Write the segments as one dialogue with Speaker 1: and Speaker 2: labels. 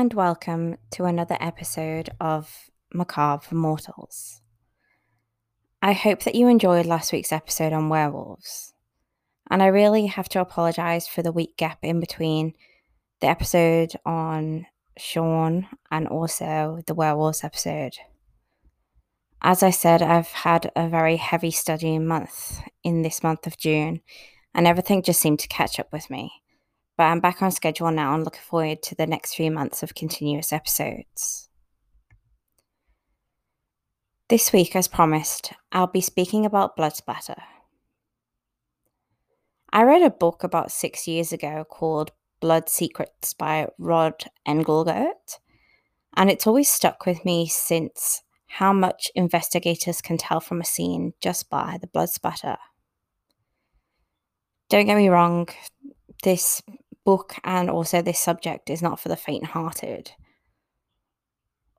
Speaker 1: and welcome to another episode of Macabre for Mortals. I hope that you enjoyed last week's episode on werewolves, and I really have to apologise for the week gap in between the episode on Sean and also the werewolves episode. As I said, I've had a very heavy studying month in this month of June, and everything just seemed to catch up with me. But I'm back on schedule now and looking forward to the next few months of continuous episodes. This week, as promised, I'll be speaking about blood splatter. I read a book about six years ago called Blood Secrets by Rod Englert, and it's always stuck with me since how much investigators can tell from a scene just by the blood spatter. Don't get me wrong, this book and also this subject is not for the faint hearted.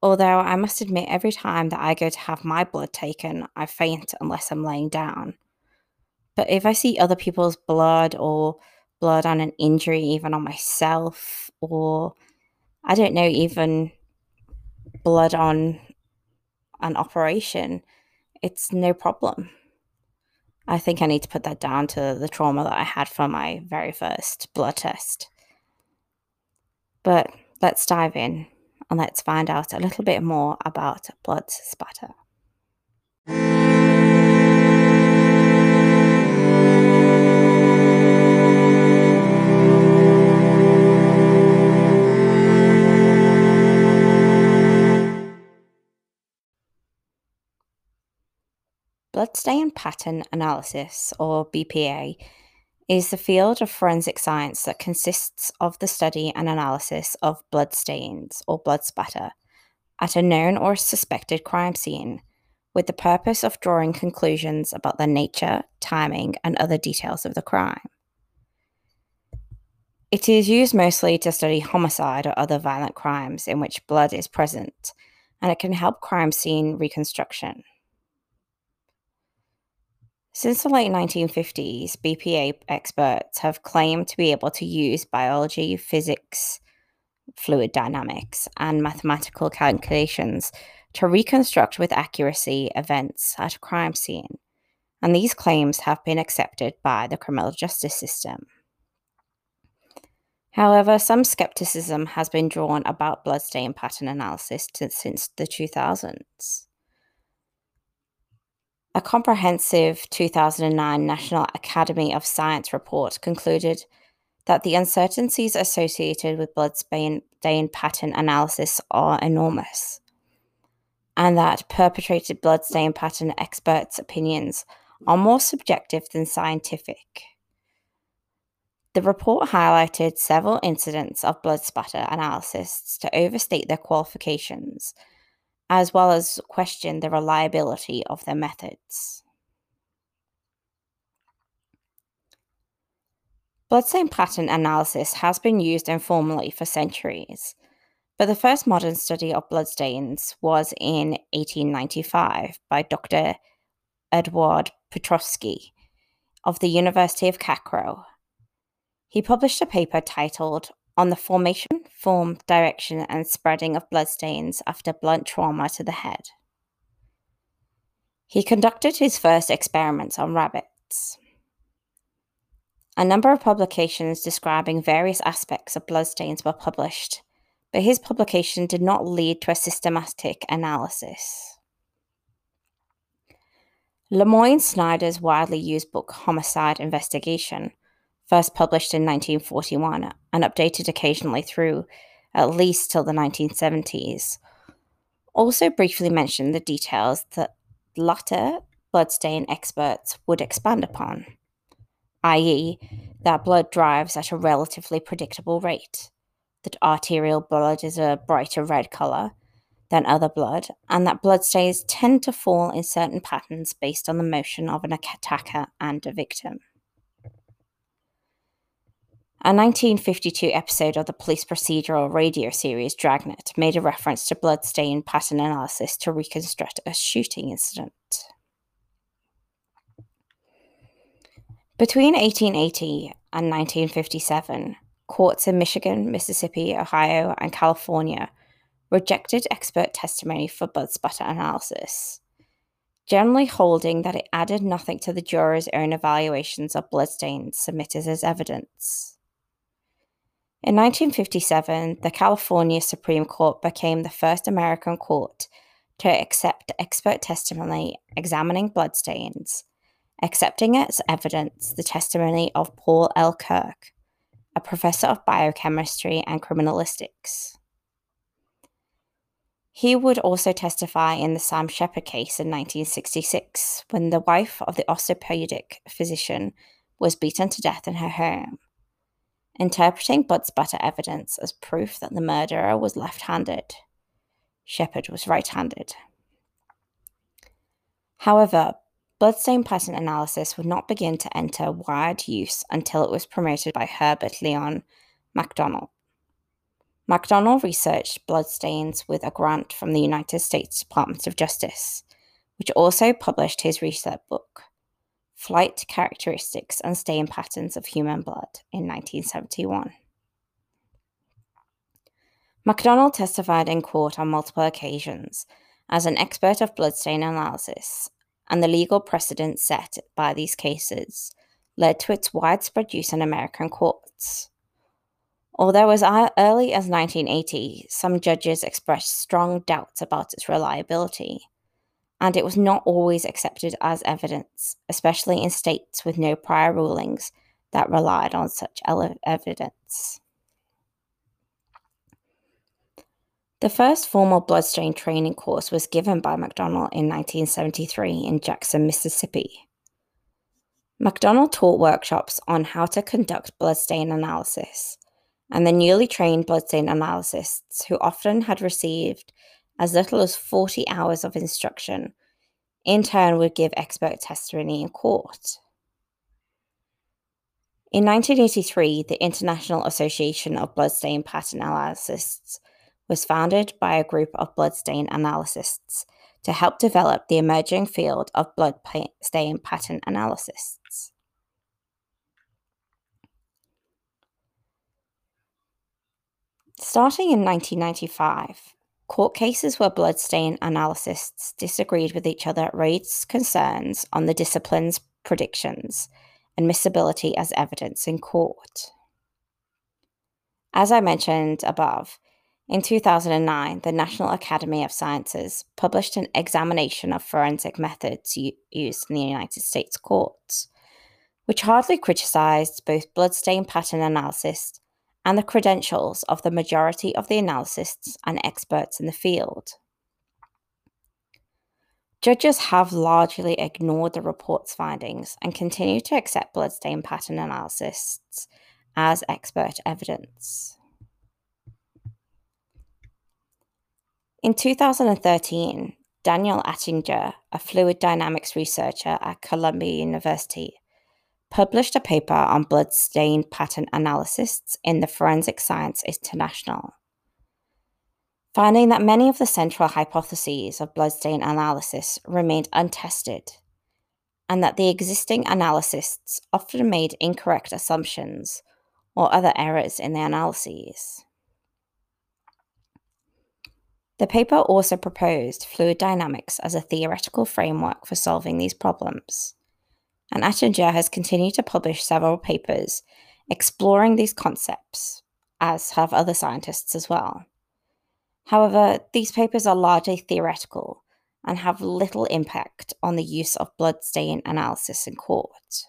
Speaker 1: Although I must admit, every time that I go to have my blood taken, I faint unless I'm laying down. But if I see other people's blood or blood on an injury, even on myself, or I don't know, even blood on an operation, it's no problem. I think I need to put that down to the trauma that I had from my very first blood test. But let's dive in and let's find out a little bit more about blood spatter. Bloodstain pattern analysis, or BPA, is the field of forensic science that consists of the study and analysis of bloodstains or blood spatter at a known or suspected crime scene with the purpose of drawing conclusions about the nature, timing, and other details of the crime. It is used mostly to study homicide or other violent crimes in which blood is present, and it can help crime scene reconstruction. Since the late 1950s, BPA experts have claimed to be able to use biology, physics, fluid dynamics, and mathematical calculations to reconstruct with accuracy events at a crime scene, and these claims have been accepted by the criminal justice system. However, some skepticism has been drawn about bloodstain pattern analysis to, since the 2000s. A comprehensive 2009 National Academy of Science report concluded that the uncertainties associated with blood stain pattern analysis are enormous, and that perpetrated blood stain pattern experts' opinions are more subjective than scientific. The report highlighted several incidents of blood spatter analysts to overstate their qualifications as well as question the reliability of their methods. Bloodstain pattern analysis has been used informally for centuries, but the first modern study of bloodstains was in 1895 by Dr. Edward Petrovsky of the University of Cairo. He published a paper titled on the formation, form, direction, and spreading of bloodstains after blunt trauma to the head. He conducted his first experiments on rabbits. A number of publications describing various aspects of bloodstains were published, but his publication did not lead to a systematic analysis. Lemoyne Snyder's widely used book Homicide Investigation first published in 1941 and updated occasionally through at least till the 1970s. Also, briefly mentioned the details that latter bloodstain experts would expand upon, i.e., that blood drives at a relatively predictable rate, that arterial blood is a brighter red colour than other blood, and that bloodstains tend to fall in certain patterns based on the motion of an attacker and a victim. A 1952 episode of the police procedural radio series Dragnet made a reference to bloodstain pattern analysis to reconstruct a shooting incident. Between 1880 and 1957, courts in Michigan, Mississippi, Ohio, and California rejected expert testimony for blood spatter analysis, generally holding that it added nothing to the jurors' own evaluations of bloodstains submitted as evidence. In 1957, the California Supreme Court became the first American court to accept expert testimony examining bloodstains, accepting as evidence the testimony of Paul L. Kirk, a professor of biochemistry and criminalistics. He would also testify in the Sam Sheppard case in 1966 when the wife of the orthopedic physician was beaten to death in her home, interpreting blood spatter evidence as proof that the murderer was left handed. Sheppard was right handed. However, bloodstain pattern analysis would not begin to enter wide use until it was promoted by Herbert Leon MacDonald. MacDonald researched bloodstains with a grant from the United States Department of Justice, which also published his research book, Flight Characteristics and Stain Patterns of Human Blood, in 1971. MacDonald testified in court on multiple occasions as an expert of bloodstain analysis, and the legal precedent set by these cases led to its widespread use in American courts. Although as early as 1980, some judges expressed strong doubts about its reliability, and it was not always accepted as evidence, especially in states with no prior rulings that relied on such evidence. The first formal bloodstain training course was given by MacDonald in 1973 in Jackson, Mississippi. MacDonald taught workshops on how to conduct bloodstain analysis and the newly trained bloodstain analysts, who often had received as little as 40 hours of instruction, in turn would give expert testimony in court. In 1983, the International Association of Bloodstain Pattern Analysts was founded by a group of bloodstain analysts to help develop the emerging field of bloodstain pattern analysts. Starting in 1995, court cases where bloodstain analysts disagreed with each other raised concerns on the discipline's predictions and miscibility as evidence in court. As I mentioned above, in 2009, the National Academy of Sciences published an examination of forensic methods used in the United States courts, which hardly criticized both bloodstain pattern analysis and the credentials of the majority of the analysts and experts in the field. Judges have largely ignored the report's findings and continue to accept bloodstain pattern analysis as expert evidence. In 2013, Daniel Attinger, a fluid dynamics researcher at Columbia University, published a paper on bloodstain pattern analysis in the Forensic Science International, finding that many of the central hypotheses of bloodstain analysis remained untested, and that the existing analysts often made incorrect assumptions or other errors in the analyses. The paper also proposed fluid dynamics as a theoretical framework for solving these problems and Attinger has continued to publish several papers exploring these concepts, as have other scientists as well. However, these papers are largely theoretical and have little impact on the use of bloodstain analysis in court.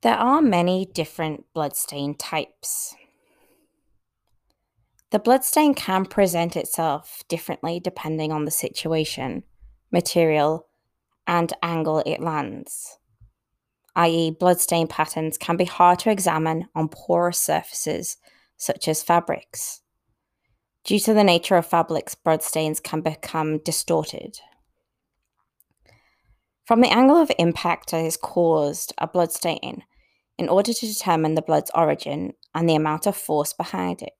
Speaker 1: There are many different bloodstain types. The bloodstain can present itself differently depending on the situation, material, and angle it lands. I.e., bloodstain patterns can be hard to examine on porous surfaces such as fabrics. Due to the nature of fabrics, bloodstains can become distorted. From the angle of impact that has caused a bloodstain, in order to determine the blood's origin and the amount of force behind it.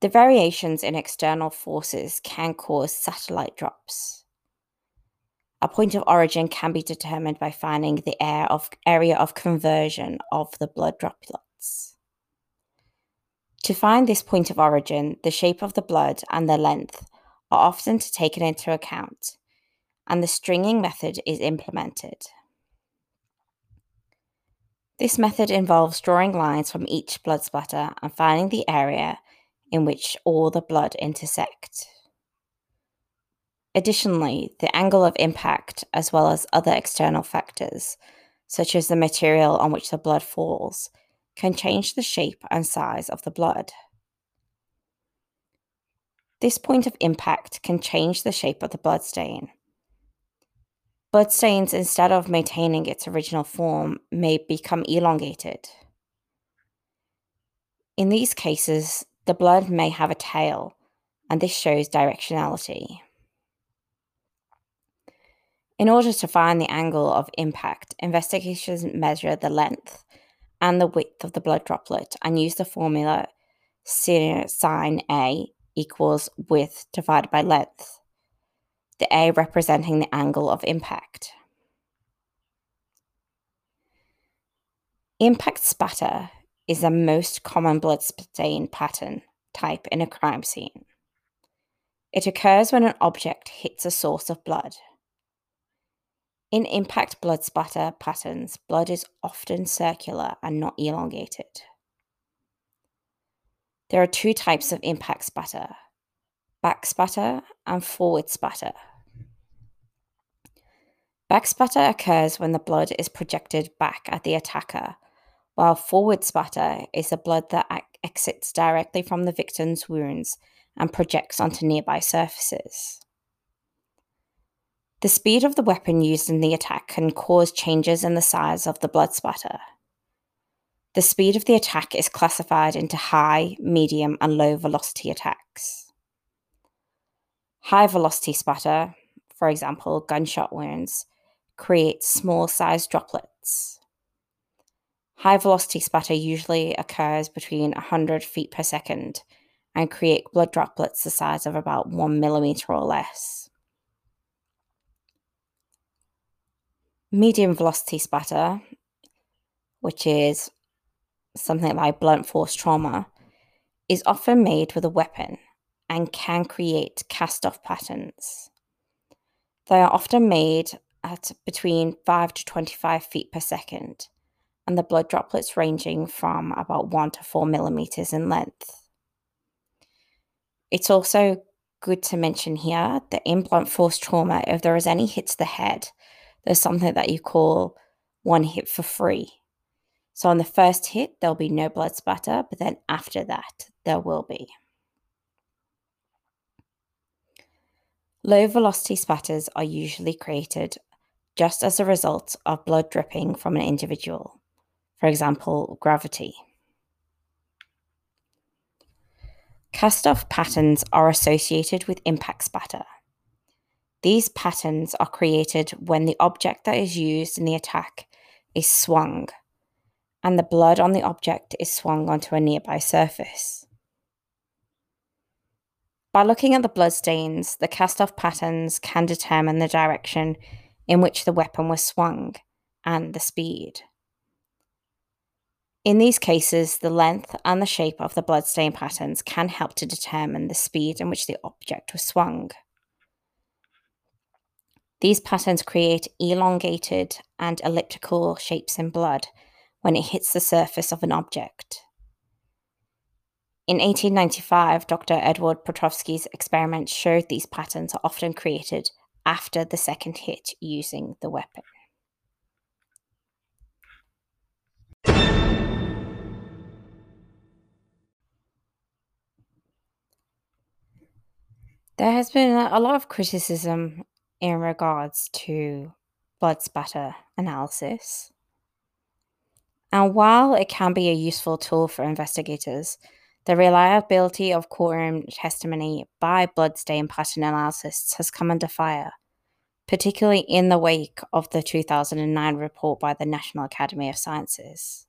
Speaker 1: The variations in external forces can cause satellite drops. A point of origin can be determined by finding the of, area of conversion of the blood droplets. To find this point of origin, the shape of the blood and the length are often taken into account, and the stringing method is implemented. This method involves drawing lines from each blood splatter and finding the area in which all the blood intersect. Additionally, the angle of impact, as well as other external factors, such as the material on which the blood falls, can change the shape and size of the blood. This point of impact can change the shape of the blood stain. Blood stains, instead of maintaining its original form, may become elongated. In these cases, the blood may have a tail, and this shows directionality. In order to find the angle of impact, investigators measure the length and the width of the blood droplet and use the formula sine A equals width divided by length, the A representing the angle of impact. Impact spatter is the most common blood stain pattern type in a crime scene. It occurs when an object hits a source of blood. In impact blood spatter patterns, blood is often circular and not elongated. There are two types of impact spatter back spatter and forward spatter. Back spatter occurs when the blood is projected back at the attacker while forward spatter is the blood that exits directly from the victim's wounds and projects onto nearby surfaces. The speed of the weapon used in the attack can cause changes in the size of the blood spatter. The speed of the attack is classified into high, medium, and low velocity attacks. High velocity spatter, for example, gunshot wounds, creates small sized droplets. High velocity spatter usually occurs between 100 feet per second and create blood droplets the size of about 1 millimeter or less. Medium velocity spatter, which is something like blunt force trauma, is often made with a weapon and can create cast off patterns. They are often made at between 5 to 25 feet per second and the blood droplets ranging from about 1 to 4 millimeters in length. It's also good to mention here that in blunt force trauma, if there is any hit to the head, there's something that you call one hit for free. So on the first hit, there'll be no blood splatter, but then after that, there will be. Low velocity spatters are usually created just as a result of blood dripping from an individual for example, gravity. Cast off patterns are associated with impact spatter. These patterns are created when the object that is used in the attack is swung and the blood on the object is swung onto a nearby surface. By looking at the bloodstains, the cast off patterns can determine the direction in which the weapon was swung and the speed. In these cases, the length and the shape of the bloodstain patterns can help to determine the speed in which the object was swung. These patterns create elongated and elliptical shapes in blood when it hits the surface of an object. In 1895, Dr. Edward Petrovsky's experiments showed these patterns are often created after the second hit using the weapon. There has been a lot of criticism in regards to blood spatter analysis. And while it can be a useful tool for investigators, the reliability of courtroom testimony by bloodstain pattern analysts has come under fire, particularly in the wake of the 2009 report by the National Academy of Sciences.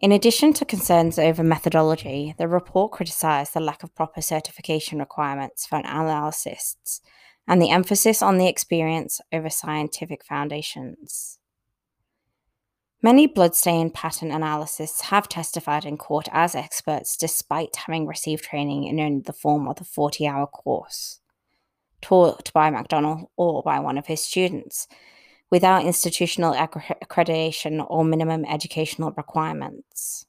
Speaker 1: In addition to concerns over methodology, the report criticised the lack of proper certification requirements for analysts and the emphasis on the experience over scientific foundations. Many bloodstain pattern analysts have testified in court as experts despite having received training in only the form of the 40 hour course taught by MacDonald or by one of his students without institutional accreditation or minimum educational requirements.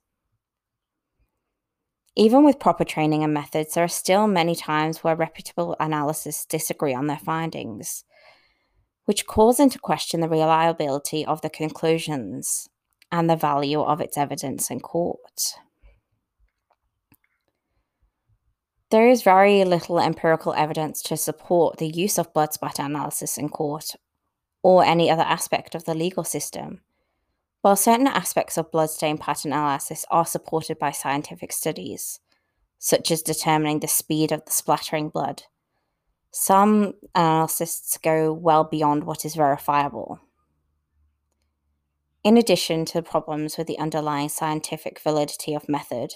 Speaker 1: Even with proper training and methods, there are still many times where reputable analysts disagree on their findings, which calls into question the reliability of the conclusions and the value of its evidence in court. There is very little empirical evidence to support the use of blood spatter analysis in court or any other aspect of the legal system. While certain aspects of bloodstain pattern analysis are supported by scientific studies, such as determining the speed of the splattering blood, some analysts go well beyond what is verifiable. In addition to problems with the underlying scientific validity of method,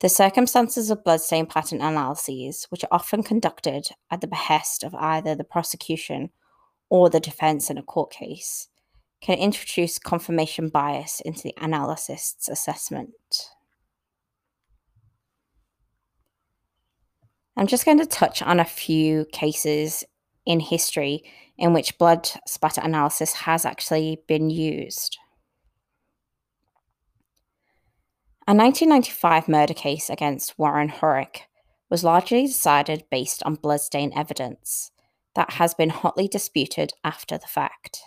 Speaker 1: the circumstances of bloodstain pattern analyses, which are often conducted at the behest of either the prosecution or the defense in a court case can introduce confirmation bias into the analyst's assessment. I'm just going to touch on a few cases in history in which blood spatter analysis has actually been used. A 1995 murder case against Warren Hurek was largely decided based on bloodstain evidence that has been hotly disputed after the fact.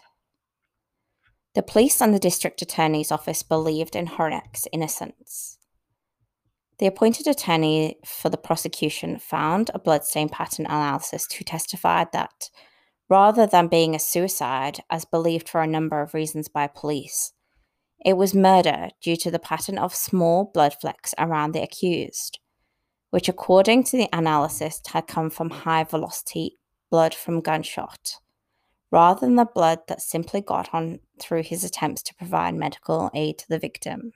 Speaker 1: The police and the district attorney's office believed in Hurek's innocence. The appointed attorney for the prosecution found a bloodstain pattern analysis to testify that, rather than being a suicide, as believed for a number of reasons by police, it was murder due to the pattern of small blood flecks around the accused, which, according to the analysis, had come from high velocity blood from gunshot, rather than the blood that simply got on through his attempts to provide medical aid to the victim.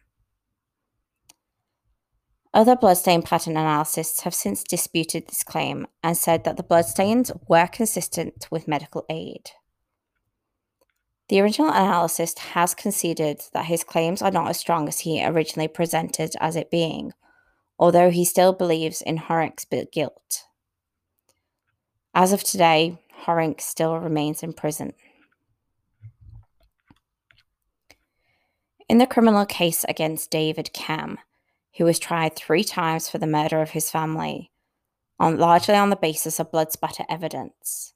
Speaker 1: Other bloodstain pattern analysts have since disputed this claim and said that the bloodstains were consistent with medical aid. The original analyst has conceded that his claims are not as strong as he originally presented as it being, although he still believes in Hurek's guilt. As of today, Hurek still remains in prison. In the criminal case against David Camm, who was tried three times for the murder of his family, on largely on the basis of blood spatter evidence,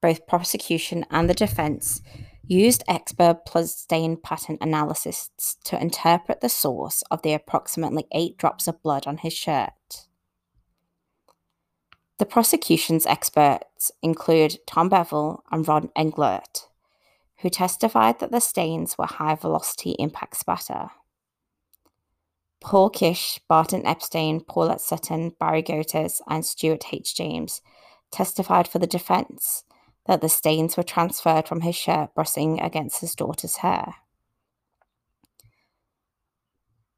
Speaker 1: both prosecution and the defense used expert bloodstain pattern analysis to interpret the source of the approximately eight drops of blood on his shirt. The prosecution's experts include Tom Bevel and Ron Englert, who testified that the stains were high velocity impact spatter. Paul Kish, Barton Epstein, Paulette Sutton, Barry Goethes, and Stuart H. James testified for the defense that the stains were transferred from his shirt brushing against his daughter's hair.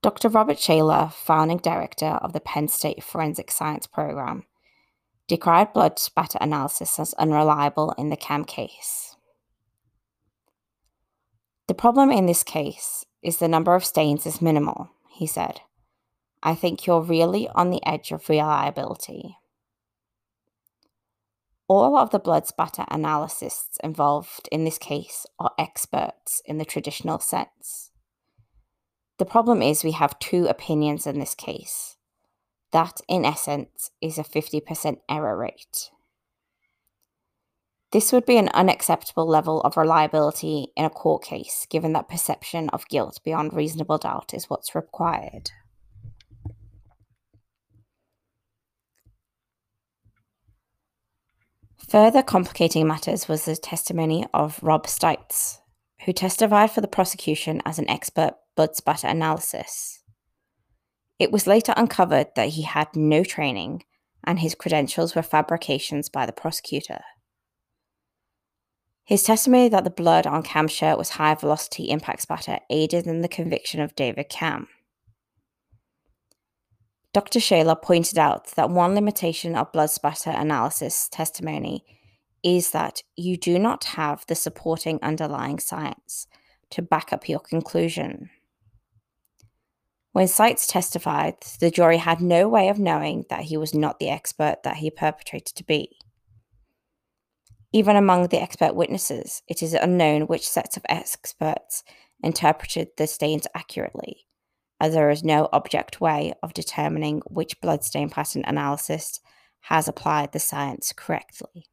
Speaker 1: Dr. Robert Shaler, founding director of the Penn State Forensic Science Program, decried blood spatter analysis as unreliable in the Camm case. The problem in this case is the number of stains is minimal, he said. I think you're really on the edge of reliability. All of the blood spatter analysts involved in this case are experts in the traditional sense. The problem is we have two opinions in this case that, in essence, is a 50% error rate. This would be an unacceptable level of reliability in a court case, given that perception of guilt beyond reasonable doubt is what's required. Further complicating matters was the testimony of Rob Stites, who testified for the prosecution as an expert blood spatter analysis. It was later uncovered that he had no training and his credentials were fabrications by the prosecutor. His testimony that the blood on Camm's shirt was high velocity impact spatter aided in the conviction of David Cam. Dr. Shaler pointed out that one limitation of blood spatter analysis testimony is that you do not have the supporting underlying science to back up your conclusion. When Stites testified, the jury had no way of knowing that he was not the expert that he perpetrated to be. Even among the expert witnesses, it is unknown which sets of experts interpreted the stains accurately, as there is no object way of determining which bloodstain pattern analysis has applied the science correctly.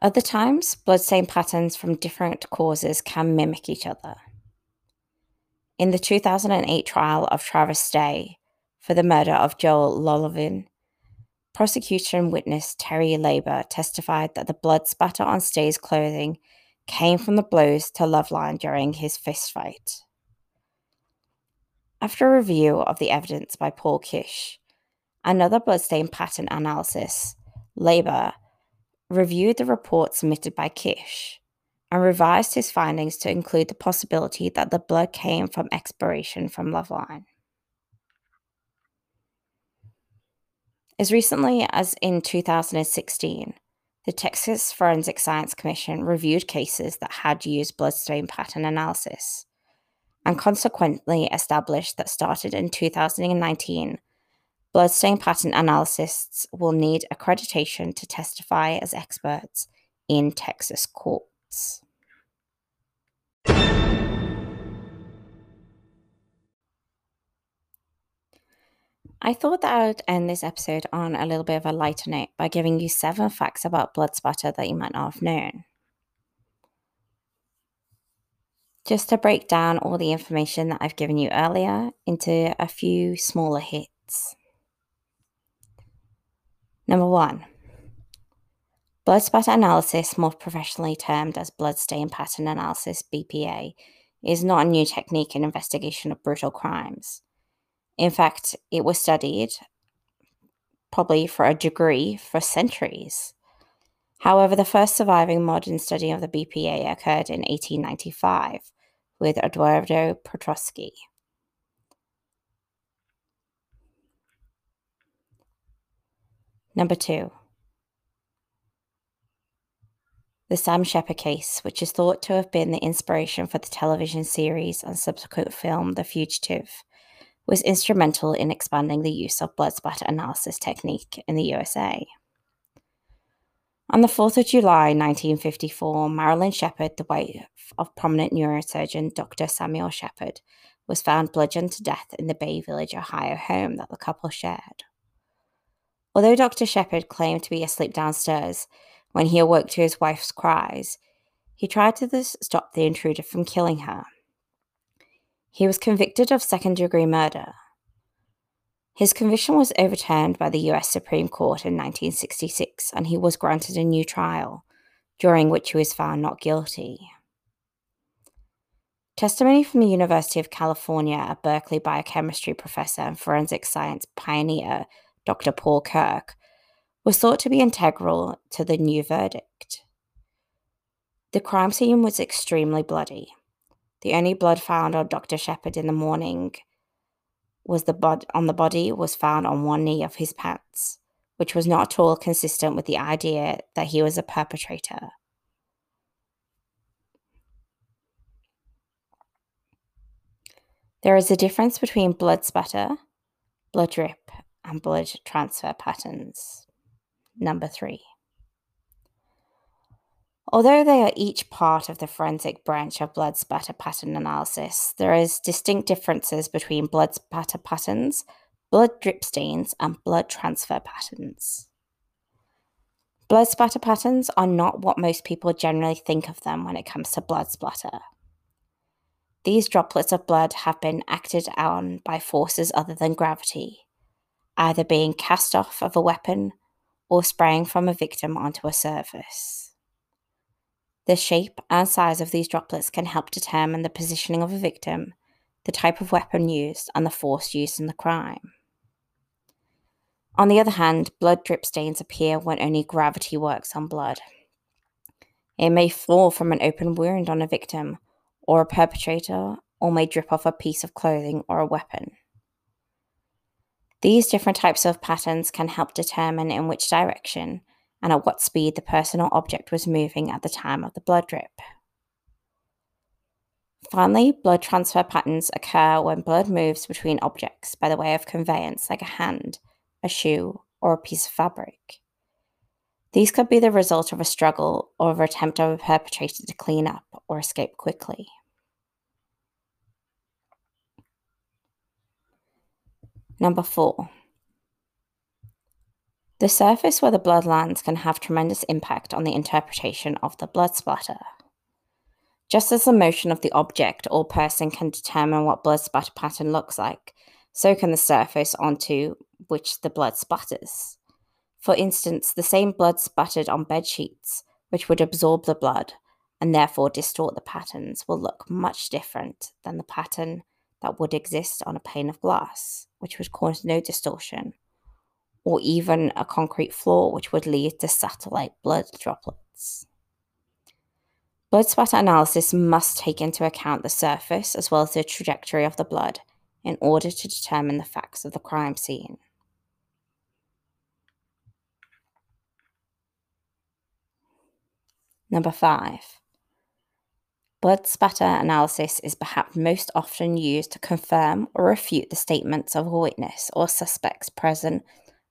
Speaker 1: Other times, bloodstain patterns from different causes can mimic each other. In the 2008 trial of Travis Stay for the murder of Joel Lovelien, prosecution witness Terry Laber testified that the blood spatter on Stay's clothing came from the blows to Lovelien during his fistfight. After a review of the evidence by Paul Kish, another bloodstain pattern analysis, Laber, reviewed the report submitted by Kish and revised his findings to include the possibility that the blood came from expiration from Lovelien. As recently as in 2016, the Texas Forensic Science Commission reviewed cases that had used bloodstain pattern analysis and consequently established that started in 2019 Bloodstain pattern analysts will need accreditation to testify as experts in Texas courts. I thought that I would end this episode on a little bit of a lighter note by giving you seven facts about blood spatter that you might not have known. Just to break down all the information that I've given you earlier into a few smaller hits. Number one, blood spatter analysis, more professionally termed as blood stain pattern analysis (BPA), is not a new technique in investigation of brutal crimes. In fact, it was studied, probably for a degree, for centuries. However, the first surviving modern study of the BPA occurred in 1895 with Eduardo Petroski. Number two, the Sam Sheppard case, which is thought to have been the inspiration for the television series and subsequent film The Fugitive, was instrumental in expanding the use of blood spatter analysis technique in the USA. On the 4th of July 1954, Marilyn Sheppard, the wife of prominent neurosurgeon Dr. Samuel Sheppard, was found bludgeoned to death in the Bay Village, Ohio home that the couple shared. Although Dr. Sheppard claimed to be asleep downstairs when he awoke to his wife's cries, he tried to stop the intruder from killing her. He was convicted of second degree murder. His conviction was overturned by the US Supreme Court in 1966 and he was granted a new trial, during which he was found not guilty. Testimony from the University of California, a Berkeley biochemistry professor and forensic science pioneer, Dr. Paul Kirk, was thought to be integral to the new verdict. The crime scene was extremely bloody. The only blood found on Dr. Sheppard in the morning was the bod- on the body was found on one knee of his pants, which was not at all consistent with the idea that he was a perpetrator. There is a difference between blood spatter, blood drip, and blood transfer patterns. Number three. Although they are each part of the forensic branch of blood spatter pattern analysis, there is distinct differences between blood spatter patterns, blood drip stains, and blood transfer patterns. Blood spatter patterns are not what most people generally think of them when it comes to blood splatter. These droplets of blood have been acted on by forces other than gravity, either being cast off of a weapon or spraying from a victim onto a surface. The shape and size of these droplets can help determine the positioning of a victim, the type of weapon used, and the force used in the crime. On the other hand, blood drip stains appear when only gravity works on blood. It may fall from an open wound on a victim, or a perpetrator or may drip off a piece of clothing or a weapon. These different types of patterns can help determine in which direction and at what speed the person or object was moving at the time of the blood drip. Finally, blood transfer patterns occur when blood moves between objects by the way of conveyance, like a hand, a shoe, or a piece of fabric. These could be the result of a struggle or of an attempt of a perpetrator to clean up or escape quickly. Number four. The surface where the blood lands can have tremendous impact on the interpretation of the blood splatter. Just as the motion of the object or person can determine what blood splatter pattern looks like, so can the surface onto which the blood splatters. For instance, the same blood spattered on bed sheets, which would absorb the blood and therefore distort the patterns, will look much different than the pattern that would exist on a pane of glass, which would cause no distortion, or even a concrete floor, which would lead to satellite blood droplets. Blood spatter analysis must take into account the surface as well as the trajectory of the blood in order to determine the facts of the crime scene. Number five. Blood spatter analysis is perhaps most often used to confirm or refute the statements of a witness or suspects present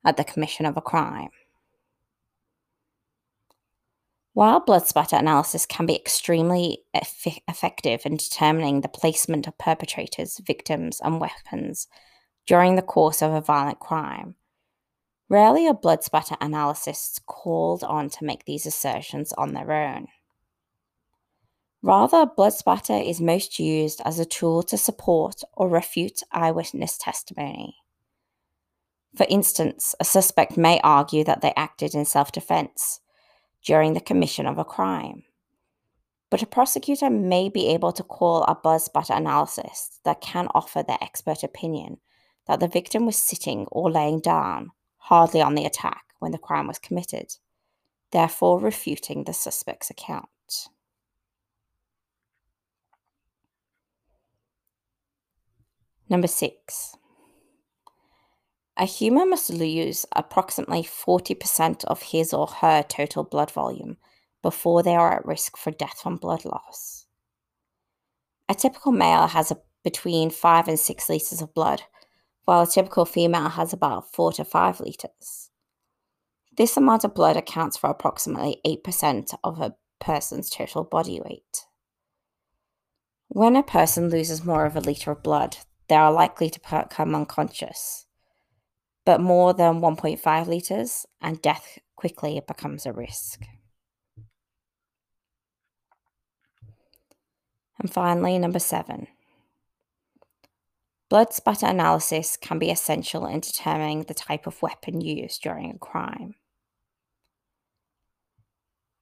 Speaker 1: at the commission of a crime. While blood spatter analysis can be extremely eff- effective in determining the placement of perpetrators, victims, and weapons during the course of a violent crime, rarely are blood spatter analysts called on to make these assertions on their own. Rather, blood spatter is most used as a tool to support or refute eyewitness testimony. For instance, a suspect may argue that they acted in self defense during the commission of a crime. But a prosecutor may be able to call a buzz spatter analysis that can offer their expert opinion that the victim was sitting or laying down, hardly on the attack, when the crime was committed, therefore refuting the suspect's account. Number six, a human must lose approximately 40% of his or her total blood volume before they are at risk for death from blood loss. A typical male has a, between 5 and 6 litres of blood, while a typical female has about 4 to 5 litres. This amount of blood accounts for approximately 8% of a person's total body weight. When a person loses more of a litre of blood, they are likely to become unconscious but more than 1.5 litres, and death quickly becomes a risk. And finally, number seven. Blood spatter analysis can be essential in determining the type of weapon used during a crime.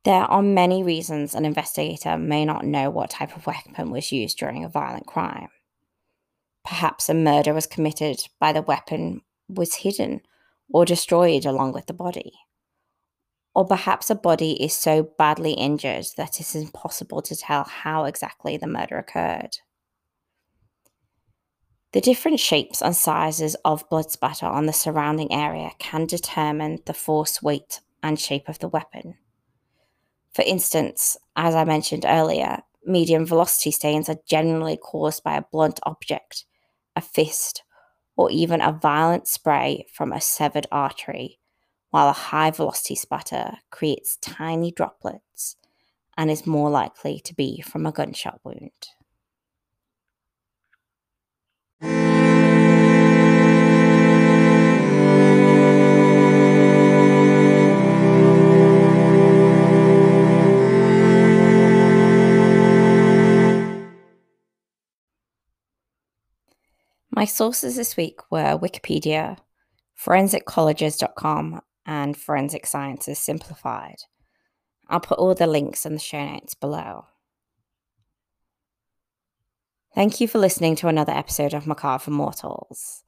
Speaker 1: There are many reasons an investigator may not know what type of weapon was used during a violent crime. Perhaps a murder was committed by the weapon was hidden or destroyed along with the body. Or perhaps a body is so badly injured that it is impossible to tell how exactly the murder occurred. The different shapes and sizes of blood spatter on the surrounding area can determine the force, weight, and shape of the weapon. For instance, as I mentioned earlier, medium velocity stains are generally caused by a blunt object, a fist, or even a violent spray from a severed artery, while a high velocity spatter creates tiny droplets and is more likely to be from a gunshot wound. My sources this week were Wikipedia, forensiccolleges.com, and Forensic Sciences Simplified. I'll put all the links in the show notes below. Thank you for listening to another episode of Macabre for Mortals.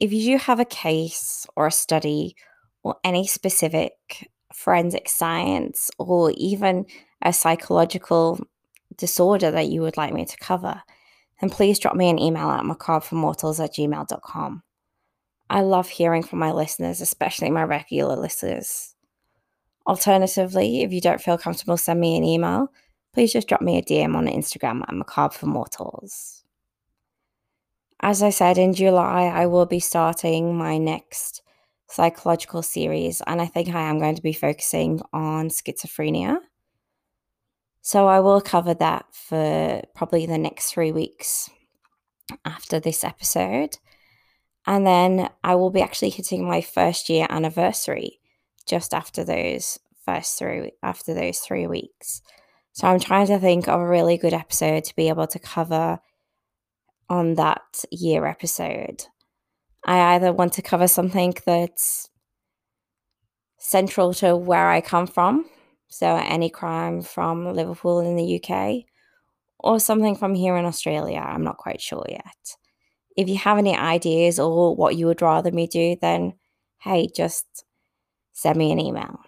Speaker 1: If you do have a case or a study or any specific forensic science or even a psychological disorder that you would like me to cover, then please drop me an email at macabreformortals at gmail.com. I love hearing from my listeners, especially my regular listeners. Alternatively, if you don't feel comfortable, send me an email. Please just drop me a DM on Instagram at Macabre for Mortals. As I said, in July, I will be starting my next psychological series, and I think I am going to be focusing on schizophrenia. So I will cover that for probably the next three weeks after this episode. And then I will be actually hitting my first year anniversary just after those first three after those three weeks. So I'm trying to think of a really good episode to be able to cover on that year episode. I either want to cover something that's central to where I come from, so any crime from Liverpool in the UK, or something from here in Australia. I'm not quite sure yet. If you have any ideas or what you would rather me do, then hey, just send me an email.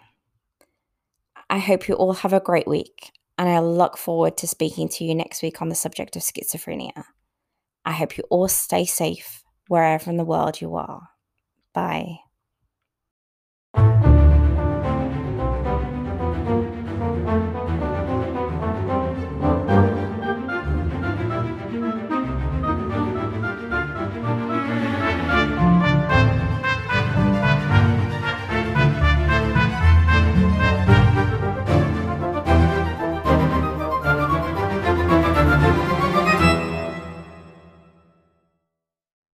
Speaker 1: I hope you all have a great week, and I look forward to speaking to you next week on the subject of schizophrenia. I hope you all stay safe wherever in the world you are. Bye.